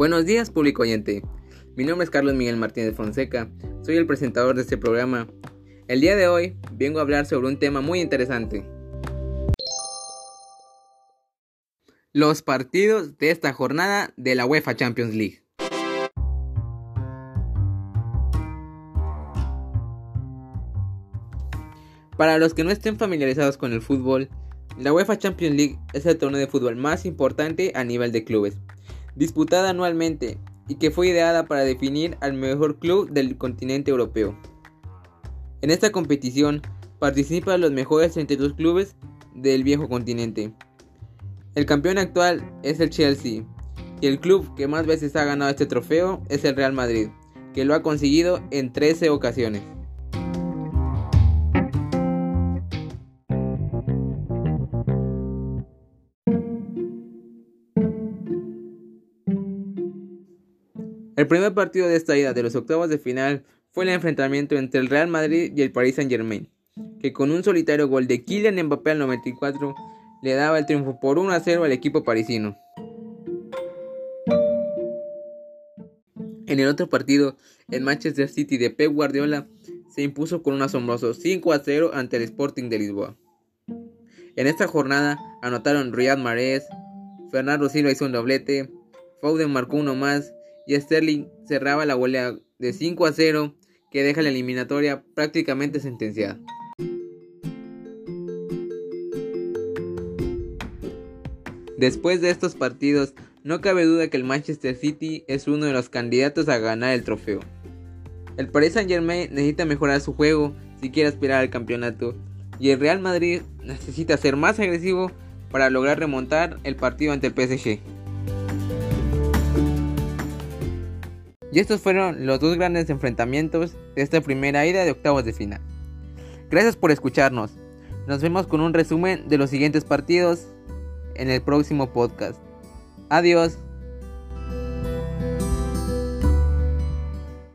Buenos días, público oyente. Mi nombre es Carlos Miguel Martínez Fonseca, soy el presentador de este programa. El día de hoy vengo a hablar sobre un tema muy interesante. Los partidos de esta jornada de la UEFA Champions League. Para los que no estén familiarizados con el fútbol, la UEFA Champions League es el torneo de fútbol más importante a nivel de clubes, disputada anualmente y que fue ideada para definir al mejor club del continente europeo. En esta competición participan los mejores 32 clubes del viejo continente. El campeón actual es el Chelsea y el club que más veces ha ganado este trofeo es el Real Madrid, que lo ha conseguido en 13 ocasiones. El primer partido de esta ida de los octavos de final fue el enfrentamiento entre el Real Madrid y el Paris Saint Germain, que con un solitario gol de Kylian Mbappé al 94 le daba el triunfo por 1 a 0 al equipo parisino. En el otro partido, el Manchester City de Pep Guardiola se impuso con un asombroso 5 a 0 ante el Sporting de Lisboa. En esta jornada anotaron Riyad Mahrez, Fernando Silva hizo un doblete, Foden marcó uno más y Sterling cerraba la golea de 5 a 0 que deja la eliminatoria prácticamente sentenciada. Después de estos partidos, no cabe duda que el Manchester City es uno de los candidatos a ganar el trofeo. El Paris Saint Germain necesita mejorar su juego si quiere aspirar al campeonato y el Real Madrid necesita ser más agresivo para lograr remontar el partido ante el PSG. Y estos fueron los dos grandes enfrentamientos de esta primera ida de octavos de final. Gracias por escucharnos. Nos vemos con un resumen de los siguientes partidos en el próximo podcast. Adiós.